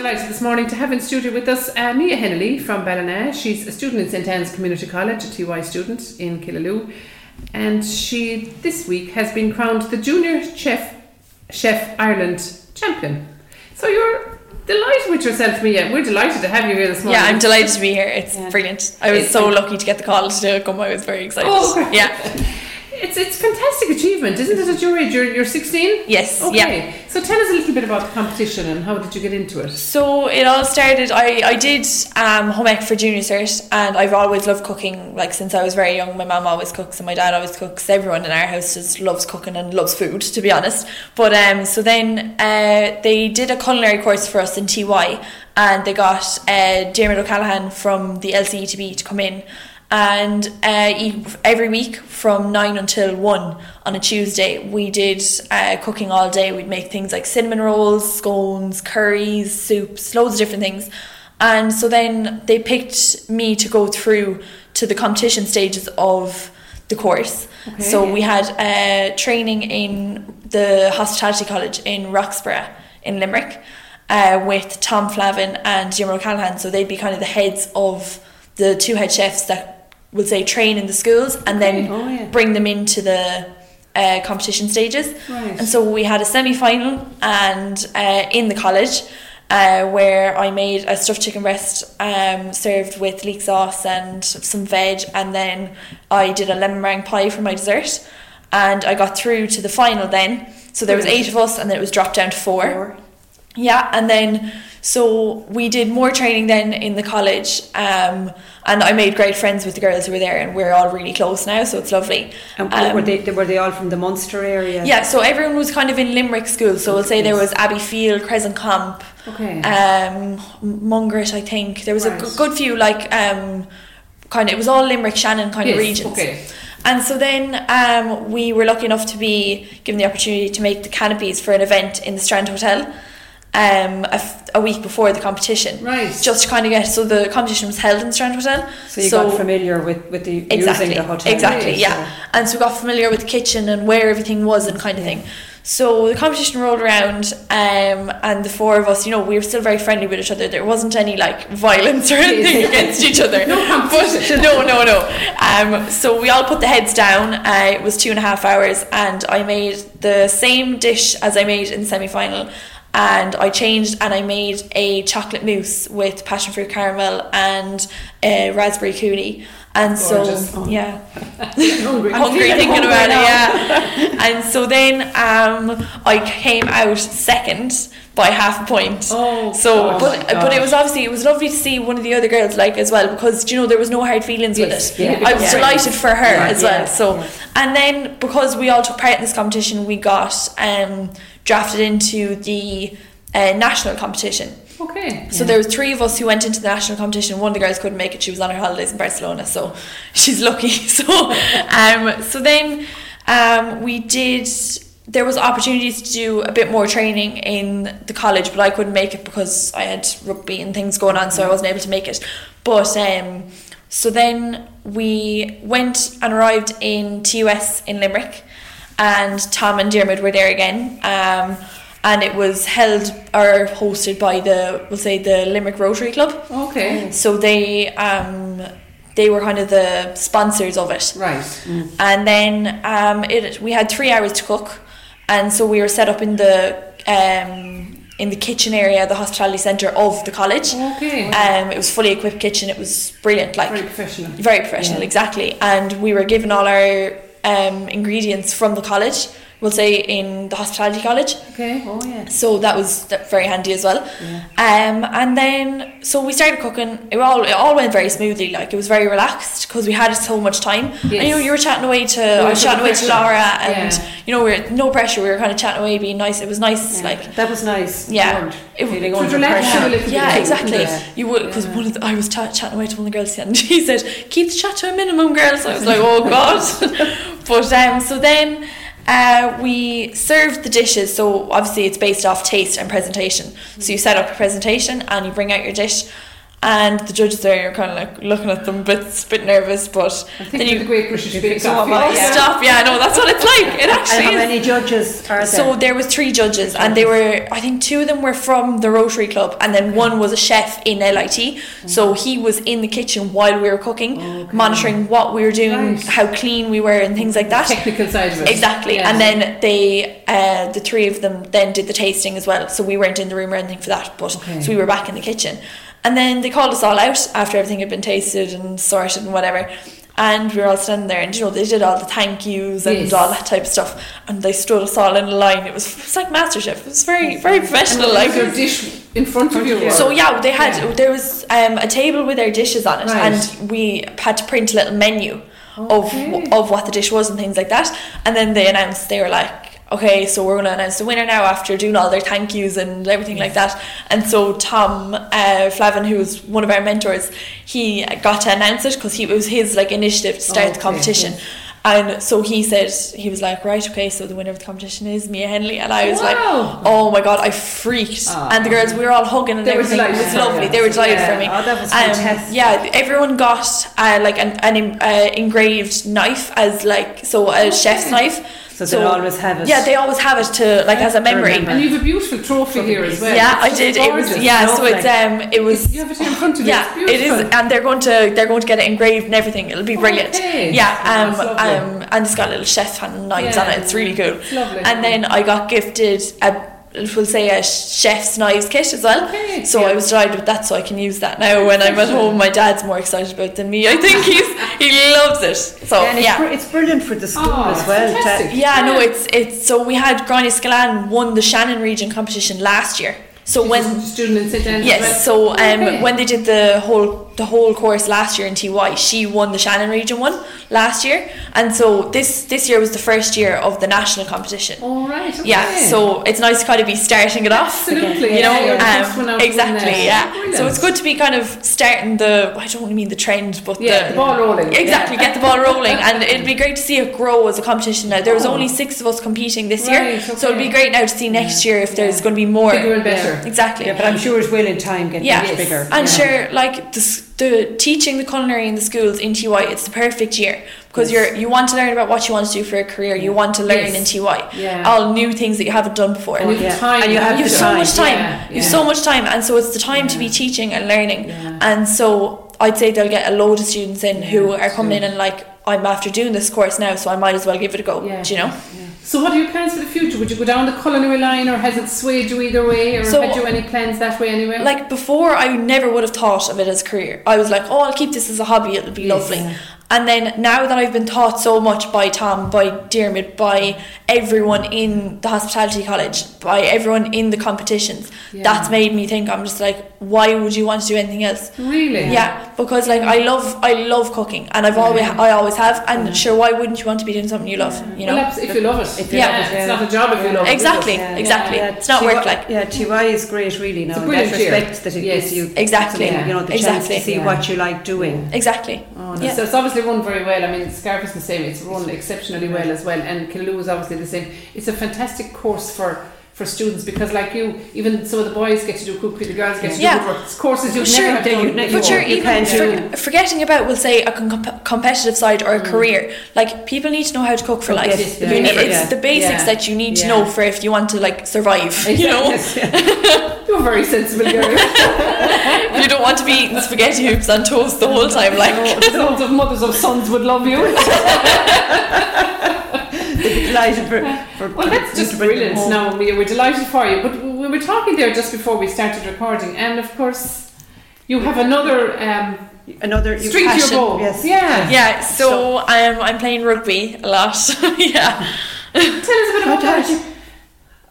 delighted this morning to have in studio with us uh, Mia Hennelly from Ballina. She's a student in St Anne's Community College, a TY student in Killaloe, and she this week has been crowned the Junior Chef Chef Ireland champion. So you're delighted with yourself, Mia. We're delighted to have you here this morning. Yeah, I'm delighted to be here. It's Yeah. brilliant. I was so lucky to get the call to come. I was very excited. Oh, yeah. It's it's fantastic achievement, isn't it? At your age, you're, you're 16. Yes. Okay. Yeah. So tell us a little bit about the competition and how did you get into it? So it all started. I I did um, home ec for junior cert, and I've always loved cooking. Like since I was very young, my mum always cooks and my dad always cooks. Everyone in our house just loves cooking and loves food, to be honest. But um, so then uh, they did a culinary course for us in TY, and they got uh, Dermot O'Callaghan from the LCETB to come in. And uh, every week from nine until one on a Tuesday, we did uh, cooking all day. We'd make things like cinnamon rolls, scones, curries, soups, loads of different things. And so then they picked me to go through to the competition stages of the course. Okay. So we had uh, training in the Hospitality College in Roxboro in Limerick uh, with Tom Flavin and Jim O'Callaghan. So they'd be kind of the heads of the two head chefs that will say train in the schools and then Oh, yeah. bring them into the uh, competition stages. Right. And so we had a semi final and uh, in the college. Uh, where I made a stuffed chicken breast um, served with leek sauce and some veg, and then I did a lemon meringue pie for my dessert, and I got through to the final then. So there was eight of us, and then it was dropped down to four. Yeah, and then so we did more training then in the college, um, and I made great friends with the girls who were there, and we're all really close now, so it's lovely. And Um, were they were they all from the Munster area? Yeah, so everyone was kind of in Limerick school. So we'll say there was Abbeyfeale, Crescent Comp, Okay. um, Mungret, I think. There was a Right. g- good few, like, um, kind of, it was all Limerick, Shannon kind Yes, of regions. okay. And so then um, we were lucky enough to be given the opportunity to make the canapés for an event in the Strand Hotel um, a, f- a week before the competition. Right. Just to kind of get, so the competition was held in Strand Hotel. So you got familiar with, with the Exactly. using the hotel. Exactly, yeah. And so we got familiar with the kitchen and where everything was and kind of thing. So the competition rolled around, um, and the four of us, you know, we were still very friendly with each other. There wasn't any like violence or anything against each other. No competition. No, no, no. Um, so we all put the heads down. Uh, it was two and a half hours, and I made the same dish as I made in semi final. And I changed and I made a chocolate mousse with passion fruit caramel and uh, raspberry coulis. And Gorgeous. so, yeah, hungry. hungry thinking hungry about now. it, yeah. and so then um, I came out second by half a point. Oh, so gosh. but but it was obviously it was lovely to see one of the other girls like as well because you know there was no hard feelings Yes, with yeah, it. I was yeah. delighted for her Yeah, as well. yeah, So yeah. and then because we all took part in this competition, we got um, drafted into the uh, national competition. Okay. So there was three of us who went into the national competition. One of the girls couldn't make it; she was on her holidays in Barcelona, so she's lucky. So, um, so then um, we did. There was opportunities to do a bit more training in the college, but I couldn't make it because I had rugby and things going on, so I wasn't able to make it. But um, so then we went and arrived in TUS in Limerick, and Tom and Dermot were there again. Um, and it was held or hosted by the we'll say the Limerick Rotary Club. Okay. So they um they were kind of the sponsors of it. Right. And then um it we had three hours to cook and so we were set up in the um in the kitchen area, the hospitality centre of the college. Okay. Um it was fully equipped kitchen, it was brilliant, like Very professional. very professional, Yeah. exactly. And we were given all our um, ingredients from the college, we'll say in the hospitality college. Okay. Oh yeah. So that was very handy as well. Yeah. Um, and then so we started cooking. It all it all went very smoothly. Like it was very relaxed because we had so much time. And you know, you were chatting away to I was chatting the away to. Laura, and Yeah. you know we were no pressure. We were kind of chatting away, being nice. It was nice, Yeah. like. that was nice. Yeah. You weren't It- feeling to under relax you a pressure. Yeah, bit. exactly. Yeah. You would because one of the, I was ta- chatting away to one of the girls and he said, "Keep the chat to a minimum, girls." So I was like, "Oh God!" but um, so then uh, we served the dishes. So obviously it's based off taste and presentation. So you set up a presentation and you bring out your dish. And the judges there, you're kind of like looking at them, a bit, bit nervous, but I think then you, you the Great British Bake so Off. am I, oh, yeah. stop, yeah, no, that's what it's like. It actually And actually how is. many judges are there? So there was three judges, and they were. I think two of them were from the Rotary Club, and then one was a chef in LIT. So he was in the kitchen while we were cooking, Okay. monitoring what we were doing, Right. how clean we were, and things like that. Technical side of it. Exactly, Yeah. and then they, uh, the three of them, then did the tasting as well. So we weren't in the room or anything for that, but Okay. so we were back in the kitchen, and then they called us all out after everything had been tasted and sorted and whatever. And we were all standing there, and you know they did all the thank yous and Yes. all that type of stuff, and they stood us all in a line. It was, it was like MasterChef. It was very, very professional. Like your dish in front of you. so yeah, they had Yeah. there was um, a table with their dishes on it, Right. and we had to print a little menu Okay. of of what the dish was and things like that. And then they announced they were like, okay, so we're going to announce the winner now after doing all their thank yous and everything like that. And so Tom uh, Flavin, who was one of our mentors, he got to announce it because he it was his like initiative to start the Okay, competition. And so he said he was like, right, okay, so the winner of the competition is Mia Hennelly, and I was like, oh my god, I freaked. Ah. and the girls, we were all hugging and They were everything. It was lovely. They were delighted Yeah. for me. Oh, that was Um, fantastic. yeah, everyone got uh, like an, an uh, engraved knife as like so a chef's knife. So they'll always have it. Yeah, they always have it to like as a memory. And you have a beautiful trophy here as well. Yeah, I It's did. It was gorgeous. yeah. So it's um, it was You have it here in front of you. yeah, It's it is, beautiful. and they're going to they're going to get it engraved and everything. It'll be brilliant. Okay. Yeah, um, That's um, and it's got little chef hand knives on it. It's really cool. Lovely. And then I got gifted a we'll say a chef's knives kit as well. Okay. So I was delighted with that, so I can use that now when I'm at home. My dad's more excited about it than me. I think he's he loves it. So and it's, yeah. br- it's brilliant for the school Oh, as well. fantastic. Yeah, no, Yeah. it's it's so we had Gráinne Scalan won the Shannon region competition last year. So She's when a student in St. Yes, so um, Okay. when they did the whole the whole course last year in TY, she won the Shannon region one last year, and so this this year was the first year of the national competition. All right. Okay. Yeah, so it's nice to kind of be starting it off. Absolutely. You know, yeah, you're the first um, one out from exactly, yeah. Brilliant. So it's good to be kind of starting the I don't mean the trend, but Yeah, the ball rolling. Exactly, Yeah. get the ball rolling, and it'd be great to see it grow as a competition. Now there was only six of us competing this year, Right, so it'd be great now to see next year if there's going to be more. Bigger and better. Exactly. Yeah, but I'm sure it will in time get Yeah, much bigger. and yeah. sure, like the, s- the teaching the culinary in the schools in TY, it's the perfect year because you're you want to learn about what you want to do for a career. You want to learn Yes. in TY, Yeah. all new things that you haven't done before. And you Yeah. have time. And you have you have so time. much time. Yeah, You have yeah. so much time, and so it's the time to be teaching and learning. And so I'd say they'll get a load of students in who are coming in and like, I'm after doing this course now, so I might as well give it a go. Do you know? So what are your plans for the future? Would you go down the culinary line or has it swayed you either way or So- had you any plans that way anyway? Like before, I never would have thought of it as a career. I was like, oh, I'll keep this as a hobby. It'll be Yes. lovely. And then now that I've been taught so much by Tom, by Dermot, by everyone in the hospitality college, by everyone in the competitions, Yeah. that's made me think. I'm just like, why would you want to do anything else? really? Yeah, because like I love, I love cooking, and I've always, I always have. And sure, why wouldn't you want to be doing something you love? You know. Well, if you love it. If you Yeah. love it, It's not a job if you love it. is it? Exactly, Yeah. exactly. Yeah, It's not work like. Yeah, TY is great really now It's a that brilliant year. respect that it Yes. gives you Exactly. something, you know, the chance to see Yeah. what you like doing. Exactly. Oh, no. Yeah. So it's obviously run very well. I mean, Scariff is the same. It's run exceptionally well as well, and Killaloe is obviously the same. It's a fantastic course for for students because, like you, even some of the boys get to do cookery, the girls get to Yeah. do woodwork. It's courses you've Sure, never done you-. But you're You even can't for, forgetting about, we'll say, a com- competitive side or a mm. career. Like people need to know how to cook for oh, life. yes, You yeah, need- never- it's yeah. the basics Yeah. that you need to know for if you want to like survive. You know, You're very sensible girl. you don't want to be eating spaghetti hoops on toast the whole time. Like, Lots of mothers of sons would love you. Delighted for, for Well, that's just to bring them brilliant. home. Now, Mia, we're delighted for you. But we were talking there just before we started recording, and of course, you have another um, Another you string to your passion, bow. Yes. Yeah. yeah. So um, I'm playing rugby a lot. yeah. Tell us a bit about What that.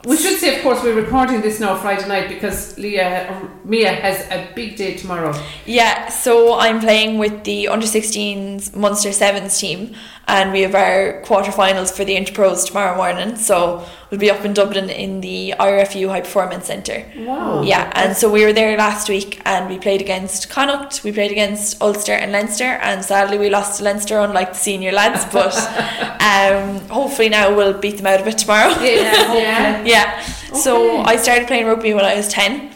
We should say, of course, we're recording this now Friday night because Leah, Mia has a big day tomorrow. Yeah, so I'm playing with the under 16s Munster Sevens team, and we have our quarterfinals for the Interpros tomorrow morning. So we'll be up in Dublin in the IRFU High Performance Centre. Wow. Yeah, and so we were there last week, and we played against Connacht, we played against Ulster and Leinster, and sadly we lost to Leinster, unlike the senior lads. But um, hopefully now we'll beat them out of it tomorrow. Yes, yeah. Yeah. So I started playing rugby when I was 10.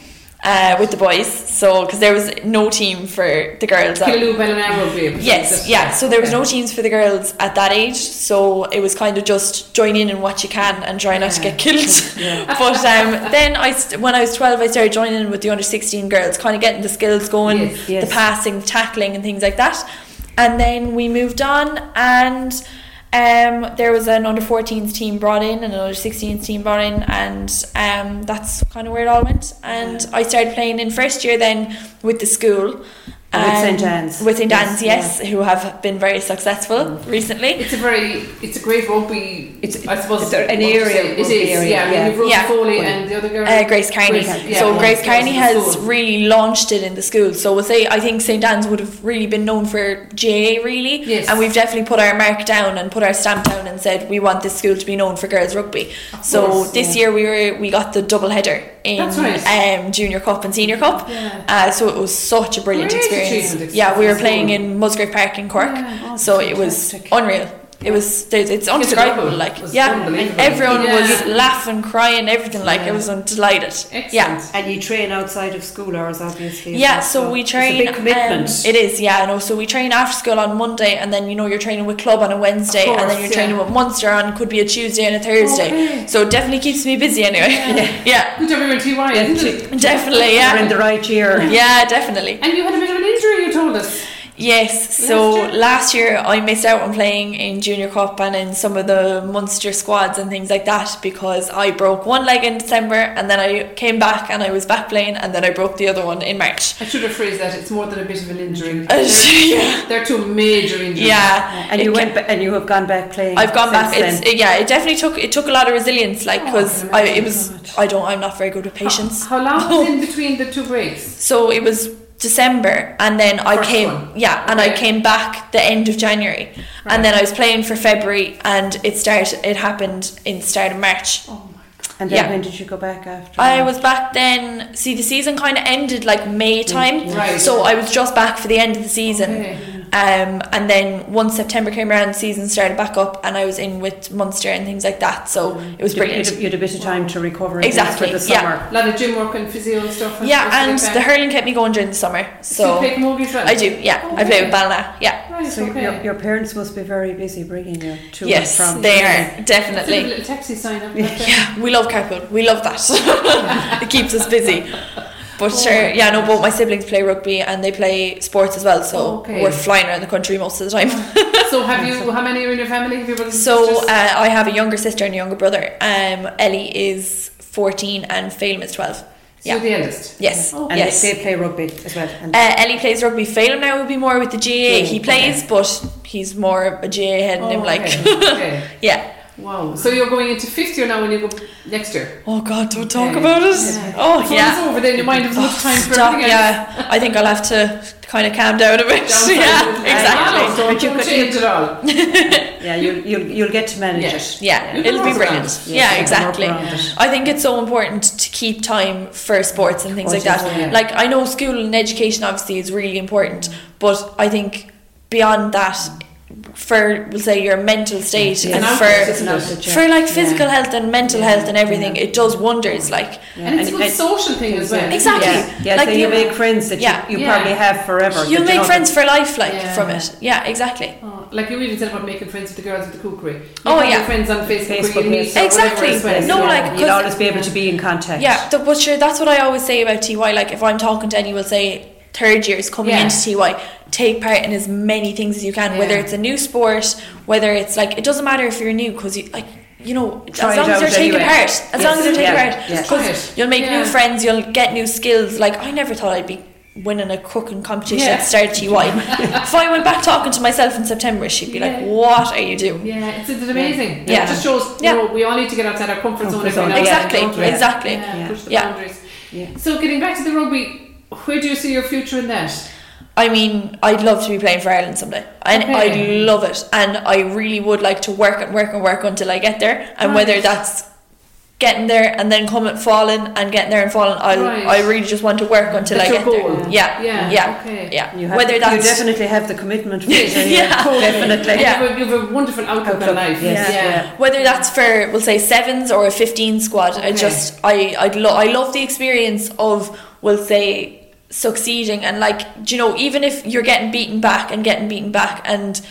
Uh, with the boys. So because there was no team for the girls. at- Killaloe Ballina Rugby. Yes, yeah. So there was no teams for the girls at that age. So it was kind of just join in in what you can and try not to get killed. but um, then I, when I was twelve, I started joining with the under sixteen girls, kind of getting the skills going, Yes, yes. the passing, tackling, and things like that. And then we moved on, and um, there was an under 14s team brought in and an under 16s team brought in, and um, that's kind of where it all went. And I started playing in first year then with the school. With St. um, Anne's. With St. Yes, Anne's, yes, who have been very successful recently. It's a very, it's a great rugby. It's- I suppose it's an what would you area say? of It rugby is, area, yeah. I mean, yeah. you've Yeah. And the other girl. Uh, Grace Carney. Grace- yeah, so yeah, Grace yeah, Carney has really launched it in the school. So we'll say I think St Anne's would have really been known for GAA really, Yes. and we've definitely put our mark down and put our stamp down and said we want this school to be known for girls rugby. so course, this yeah. year we were we got the double header in right. um, junior cup and senior cup. Yeah. Uh, so it was such a brilliant Great experience. Achievement, Yeah, we were playing in Musgrave Park in Cork, Yeah. Oh, so it was unreal. It was it's double undescribable. Like was yeah, and unbelievable. everyone Yeah. was laughing, crying, everything. Like Yeah. it was un- delighted. Excellent. Yeah. And you train outside of school hours, obviously. Yeah, as so we train. It's a big commitment. um, it is, yeah. No, so we train after school on Monday, and then you know you're training with club on a Wednesday, and then you're yeah. training with Munster on could be a Tuesday and a Thursday. Okay. So it definitely keeps me busy anyway. Yeah, Good job you're in TY, isn't it? definitely, You're in the right year. yeah, definitely. And you had a bit of an injury, you told us. Yes. So Last year? I missed out on playing in Junior Cup and in some of the Munster squads and things like that because I broke one leg in December, and then I came back and I was back playing, and then I broke the other one in March. I should have phrased that. It's more than a bit of an injury. Uh, They're, yeah. they're two major injuries. Yeah, And It you went ba- and you have gone back playing. I've gone back. since It's then. it, yeah. It definitely took it took a lot of resilience, like Oh, because I I it was I don't I'm not very good with patience. How, how long was in between the two breaks? So it was December, and then I First came one. yeah, and I came back the end of January, Right. and then I was playing for February, and it started. It happened in the start of March. Oh my God. And then yeah. when did you go back after? I that? was back then. See, the season kind of ended like May time, Right. so I was just back for the end of the season. Okay. Um, and then once September came around, the season started back up, and I was in with Munster and things like that. So it was You had- brilliant. You had a bit of time to recover. Exactly, For the yeah. A lot of gym work and physio and stuff. I Yeah, and the hurling kept me going during the summer. So you play camogie as well? I do, yeah. I play with Ballina, yeah. Right, So okay. your, your parents must be very busy bringing you to Yes, and from. they are, It's a definitely. little taxi sign up. Yeah, we love carpool. We love that. it keeps us busy. But Oh. sure, yeah, no, both my siblings play rugby and they play sports as well, so Okay. we're flying around the country most of the time. so have you? How many are in your family? Have you brothers So uh, I have a younger sister and a younger brother. Um, Ellie is 14 and Phelim is 12. So yeah. the eldest. Yes, Oh. And yes. they, they play rugby as well. And Uh, Ellie plays rugby. Phelim now would be more with the GAA. he okay. plays, but he's more a GAA head than him. Oh, Like, okay. okay. yeah. Wow. So you're going into fifth year now when you go next year. Oh God, don't talk Okay. about it. Yeah. Oh Before yeah. it's over, then you might have much time for Stop, everything else. yeah, I think I'll have to kind of calm down a bit. Downside yeah, exactly. Wow, Don't, But you don't could- change it all. yeah, you'll, you'll, you'll get to manage Yeah. it. Yeah, You can it'll be brilliant. Yeah, Yeah, exactly. work around it. I think it's so important to keep time for sports and things Oh, like that. definitely, yeah. Like I know school and education obviously is really important, but I think beyond that, for we'll say your mental state Yeah. and An for outlet, It's an isn't it? outlet, yeah. for like physical Yeah. health and mental Yeah. health and everything, it does wonders. Like Yeah. And it's a good social thing as well. Exactly. Yeah, yeah Like so you make friends that Yeah. you, you Yeah. probably have forever. you'll you make know friends for life, like Yeah. from it. Yeah, exactly. Oh, like you even said about making friends with the girls at the cookery. You Oh, yeah. make friends on Facebook, Facebook, you meet Exactly. whatever well. No, yeah, like, you'll 'cause- always be able to be in contact. Yeah, the, but sure, that's what I always say about TY. Like, if I'm talking to anyone will say third years coming Yeah. into TY, take part in as many things as you can, whether it's a new sport, whether it's like, it doesn't matter if you're new, because you, like, you know, Try as long as you're taking anyway. part, as Yes, long as you're taking yeah, part, because Try you'll make Yeah. new friends, you'll get new skills. Like, I never thought I'd be winning a cooking competition Yeah. at start TY. if I went back talking to myself in September, she'd be like, what are you doing? Yeah, it's, it's amazing. Yeah. It just shows, Yeah. know, we all need to get outside our comfort zone. Comfort every zone, now and then, Exactly, don't exactly. Yeah, Yeah. push the Yeah. boundaries. Yeah. So getting back to the rugby, where do you see your future in that? I mean, I'd love to be playing for Ireland someday, and Okay. I'd love it. And I really would like to work and work and work until I get there. And whether that's getting there and then coming falling and getting there and falling, I Right. I really just want to work until That's I get goal. there. Yeah, Yeah, yeah, okay. yeah. You, have, whether you that's definitely have the commitment for it. Yeah. yeah. Definitely. You, have a, you have a wonderful outlook on life. yes, yeah. yeah. whether that's for we'll say sevens or a 15 squad i just i i, lo- I love the experience of we'll say succeeding and like do you know even if you're getting beaten back and getting beaten back and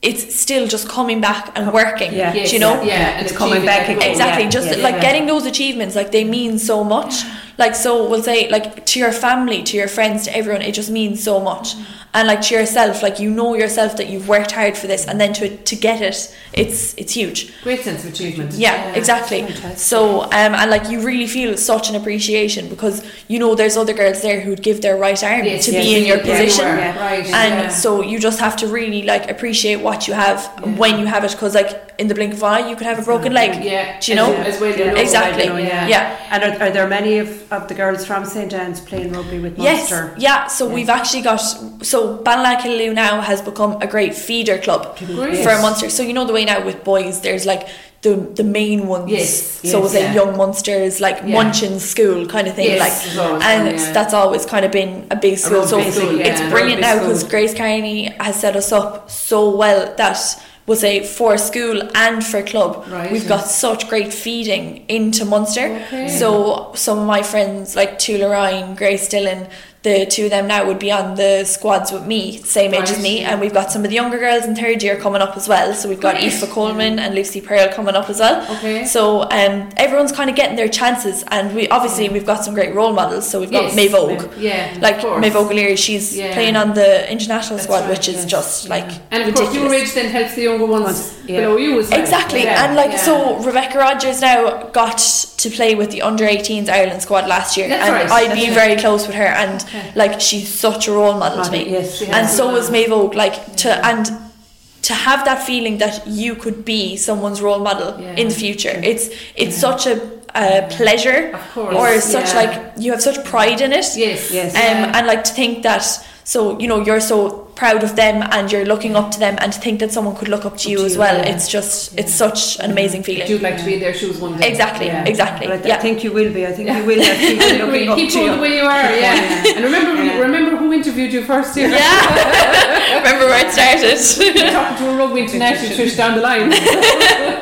it's still just coming back and working Yeah. do Yes, you know? Yeah, and It's coming back again, exactly yeah, just yeah, like yeah. getting those achievements like they mean so much like so we'll say like to your family to your friends to everyone it just means so much and like to yourself like you know yourself that you've worked hard for this and then to to get it it's it's huge Great sense of achievement. yeah, exactly. fantastic. So, um, and like you really feel such an appreciation because you know there's other girls there who'd give their right arm Yes, to yes, be in your position, Yeah. Right. and yeah. so you just have to really like appreciate what you have Yeah. when you have it because like in the blink of an eye you could have a broken leg. yeah, do you know? as, as well, you Exactly. know, Yeah. yeah. And are, are there many of, of the girls from St Anne's playing rugby with Yes, Munster? yeah. So Yeah. we've actually got so Ballina now has become a great feeder club Great. for Munster. So you know the way now with boys, there's like the the main ones. Yes, So yes, it's like yeah. young Munsters, like Yeah. Munchin School kind of thing. Yes, like and yeah. that's always kind of been a big school. so school, it's yeah. brilliant now because. Grace Carney has set us up so well that we'll say for school and for club Right. we've got such great feeding into Munster. Okay. So some of my friends like Tula Ryan, Grace Dillon, the two of them now would be on the squads with me, same age as me, and we've got some of the younger girls in third year coming up as well. So we've got Great. Aoife Coleman and Lucy Pearl coming up as well. Okay. So um, everyone's kind of getting their chances, and we obviously we've got some great role models. So we've got Yes. Maeve Óg. Yeah. Like course. Maeve O'Leary, she's Yeah. playing on the international That's squad, right, which is yes. just like And of course, your age then helps the younger ones yeah. below you as well. Exactly, Yeah, and like yeah. so, Rebecca Rogers now got to play with the under 18s Ireland squad last year, That's and right, I'd be right. very close with her, and Okay. like she's such a role model to me, Yes. And so was Maeve Óg. Like to and to have that feeling that you could be someone's role model Yeah. in the future, it's it's such a, a pleasure, or such yeah. like you have such pride in it, Yes. Yes. um, yeah. and like to think that so you know you're so proud of them and you're looking up to them and to think that someone could look up to you to as well yeah. it's just it's such an mm-hmm. amazing feeling You'd like to be in their shoes one day. exactly Yeah. exactly But I, yeah think you will be. I think you will have people looking up Keep to you. the way you are, yeah. and remember, Yeah. remember who interviewed you first year. yeah remember where it started talking to a rugby international down the line.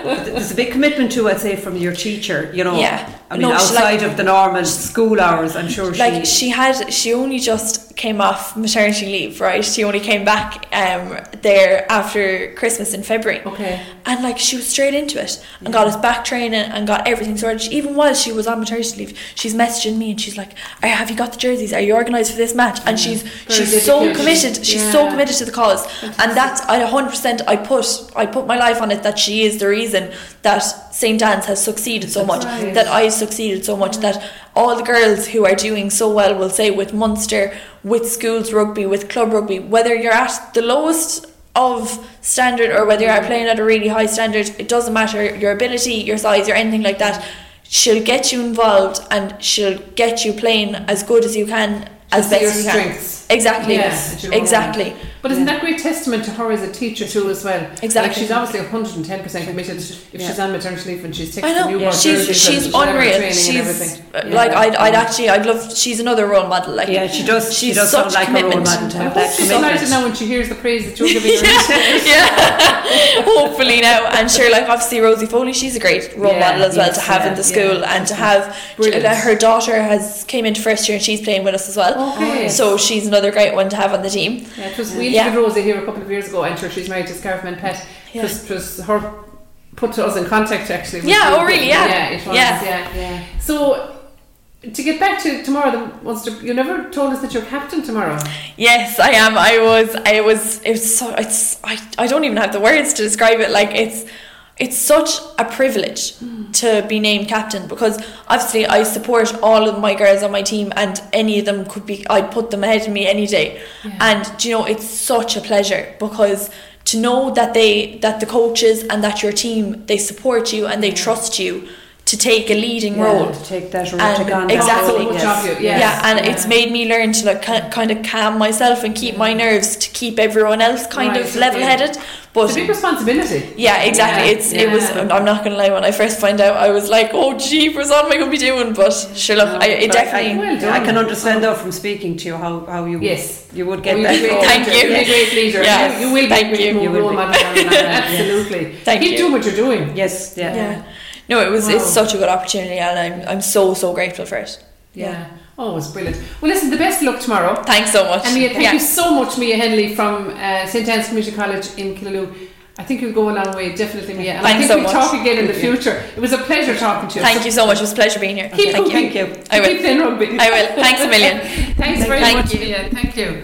There's a big commitment to, I'd say, from your teacher. You know, Yeah. I mean, No, outside like- of the normal school hours, I'm sure like she. she had she only just came off maternity leave right she only came back um there after christmas in february Okay. and like she was straight into it and got us back training and got everything sorted. She- Even while she was on maternity leave, she's messaging me and she's like, "Are- "Have you got the jerseys? Are you organised for this match?" And she's she's so committed. She's so committed to the cause, and that's I hundred percent. I put I put my life on it that she is the reason that St Anne's has succeeded so much, right. that I succeeded so much, that all the girls who are doing so well will say with Munster, with schools rugby, with club rugby, whether you're at the lowest of standard or whether you're playing at a really high standard, it doesn't matter your ability, your size, or anything like that. She'll get you involved and she'll get you playing as good as you can, as see best as you can. Exactly. Yeah, she'll exactly. But isn't that great testament to her as a teacher too as well? Exactly. Like she's obviously 110% committed if she's on maternity leave and she's taking I know. you Yeah. about She's she's and unreal. and She's everything. Yeah. like I'd, I'd actually I'd love. She's another role model. Like yeah, she does. She she's does sound such like a role model to have I have hope that she's commitment. delighted now when she hears the praise that you're giving her. yeah, hopefully now. And sure, like obviously Rosie Foley, she's a great role Yeah, model as well to have yeah, in the yeah. school and to have. Brilliant. uh, Her daughter has came into first year and she's playing with us as well. Okay. So she's another great one to have on the team. Yeah, it was, we Yeah. interviewed Rosie here a couple of years ago. I'm sure she's married to Scarfman Pet. It, Yeah. was, was her put us in contact actually. with Yeah, oh, really? Yeah. Yeah, it was. Yeah. Yeah. Yeah. So, to get back to tomorrow, the Munster, you never told us that you're captain tomorrow. Yes, I am. I was. I was. It was so. It's. I. I don't even have the words to describe it. Like it's. It's such a privilege mm. to be named captain because obviously I support all of my girls on my team and any of them could be I'd put them ahead of me any day. And do you know it's such a pleasure because to know that they that the coaches and that your team they support you and they trust you to take a leading Yeah, role to take that role And to exactly. So much of you, yeah, and Yeah. it's made me learn to like kind of calm myself and keep my nerves to keep everyone else kind Right, of level headed. But It's a big responsibility. yeah, exactly. Yeah, It's it was. I'm not gonna lie. When I first find out, I was like, "Oh, jeepers, what am I gonna be doing?" But sure, look, I, it But I- definitely. Well. I can understand though from speaking to you how, how you Yes. you would Oh, get you'll that a great. Thank leader. you. You'll a great leader. Yes, You, you will be thank a great you. You will be. Absolutely. Thank Keep you. doing what you're doing. Yes, yeah. Yeah. No, it was. It's such a good opportunity, and I'm I'm so so grateful for it. Yeah. Oh, it's brilliant. Well, listen, the best of luck tomorrow. Thanks so much. And Mia, thank Yeah. you so much, Mia Hennelly from uh, St Anne's Community College in Killaloe. I think you'll go a long way, definitely, Mia. And I Thanks think so we'll much. talk again in the future. It was a pleasure talking to you. Thank you so much. It was a pleasure being here. Keep Thank you. Thank you. I will. Keep playing rugby. I will. Thanks a million. Thanks very much, Mia. Thank you. Mia.